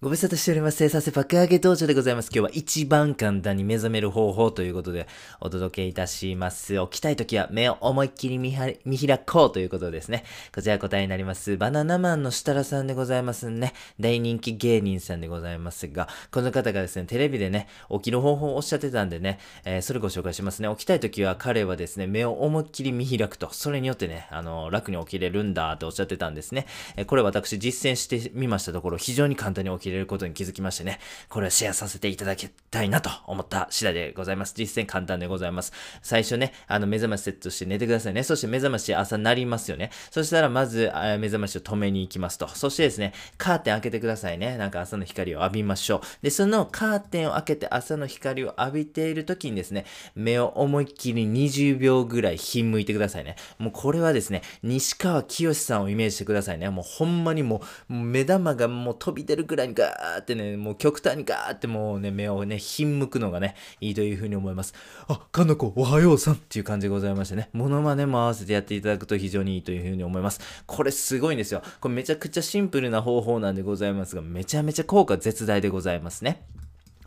ご無沙汰しております。生産性爆上げ道場でございます。今日は一番簡単に目覚める方法ということでお届けいたします。起きたい時は目を思いっきり見見開こうということですね。こちら答えになります。バナナマンの設楽さんでございますね。大人気芸人さんでございますが、この方がですね、テレビでね、起きる方法をおっしゃってたんでね、えー、それご紹介しますね。起きたい時は彼はですね、目を思いっきり見開くと、それによってね、あの、楽に起きれるんだとおっしゃってたんですね。えー、これ私実践してみましたところ、非常に簡単に起きれることに気づきましてね、これをシェアさせていただきたいなと思った次第でございます。実践簡単でございます。最初ね、あの、目覚ましセットして寝てくださいね。そして目覚まし朝なりますよね。そしたらまず、目覚ましを止めに行きますと。そしてですね、カーテン開けてくださいね。なんか朝の光を浴びましょう。で、そのカーテンを開けて朝の光を浴びている時にですね、目を思いっきり20秒ぐらいひんむいてくださいね。もうこれはですね、西川きよしさんをイメージしてくださいね。もうほんまにもう、目玉がもう飛び出るぐらいにガーってね、もう極端にガーってもうね、目をね、ひんむくのがね、いいというふうに思います。あ、かんなこ、おはようさんっていう感じでございましてね、モノマネも合わせてやっていただくと非常にいいというふうに思います。これすごいんですよ。これめちゃくちゃシンプルな方法なんでございますが、めちゃめちゃ効果絶大でございますね。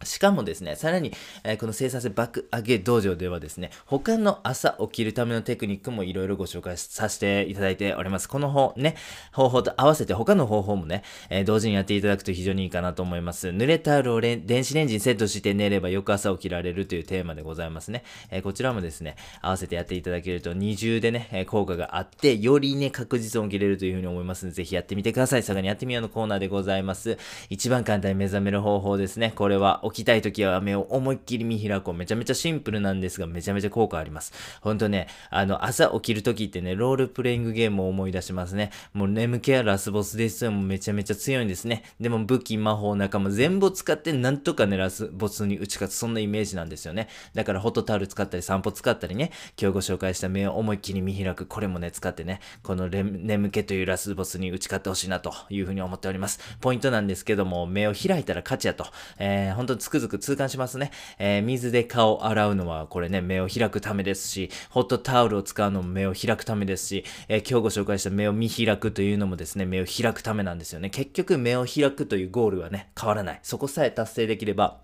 しかもですね、さらに、えー、この生産性爆上げ道場ではですね、他の朝起きるためのテクニックもいろいろご紹介させていただいております。この方、ね、方法と合わせて他の方法もね、えー、同時にやっていただくと非常にいいかなと思います。濡れタオルを電子レンジにセットして寝れば翌朝起きられるというテーマでございますね。えー、こちらもですね、合わせてやっていただけると二重でね、え効果があって、よりね、確実に起きれるというふうに思いますので、ぜひやってみてください。さらにやってみようのコーナーでございます。一番簡単に目覚める方法ですね。これは起きたい時は目を思いっきり見開こう。めちゃめちゃシンプルなんですが、めちゃめちゃ効果あります。ほんとね、あの、朝起きる時ってね、ロールプレイングゲームを思い出しますね。もう眠気やラスボスですよ。もうめちゃめちゃ強いんですね。でも武器、魔法、仲間全部使ってなんとかね、ラスボスに打ち勝つ。そんなイメージなんですよね。だからホットタオル使ったり散歩使ったりね、今日ご紹介した目を思いっきり見開く。これもね、使ってね、この眠気というラスボスに打ち勝ってほしいなというふうに思っております。ポイントなんですけども、目を開いたら勝ちやと。えー、本当つくづく痛感しますね。えー水で顔を洗うのはこれね、目を開くためですし、ホットタオルを使うのも目を開くためですし、えー、今日ご紹介した目を見開くというのもですね、目を開くためなんですよね。結局目を開くというゴールはね、変わらない。そこさえ達成できれば、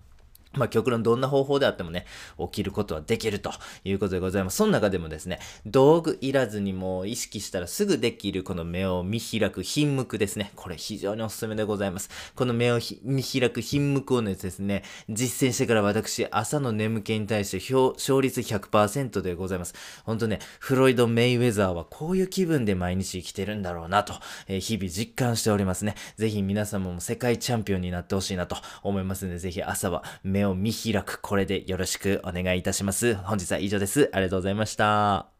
まあ、極論どんな方法であってもね、起きることはできるということでございます。その中でもですね、道具いらずにも意識したらすぐできるこの目を見開く品目ですね。これ非常におすすめでございます。この目を見開く品目をですね、実践してから私、朝の眠気に対して勝率100%でございます。ほんとね、フロイド・メイウェザーはこういう気分で毎日生きてるんだろうなと、えー、日々実感しておりますね。ぜひ皆様も世界チャンピオンになってほしいなと思いますので、ぜひ朝は目を見開く、これでよろしくお願いいたします。本日は以上です。ありがとうございました。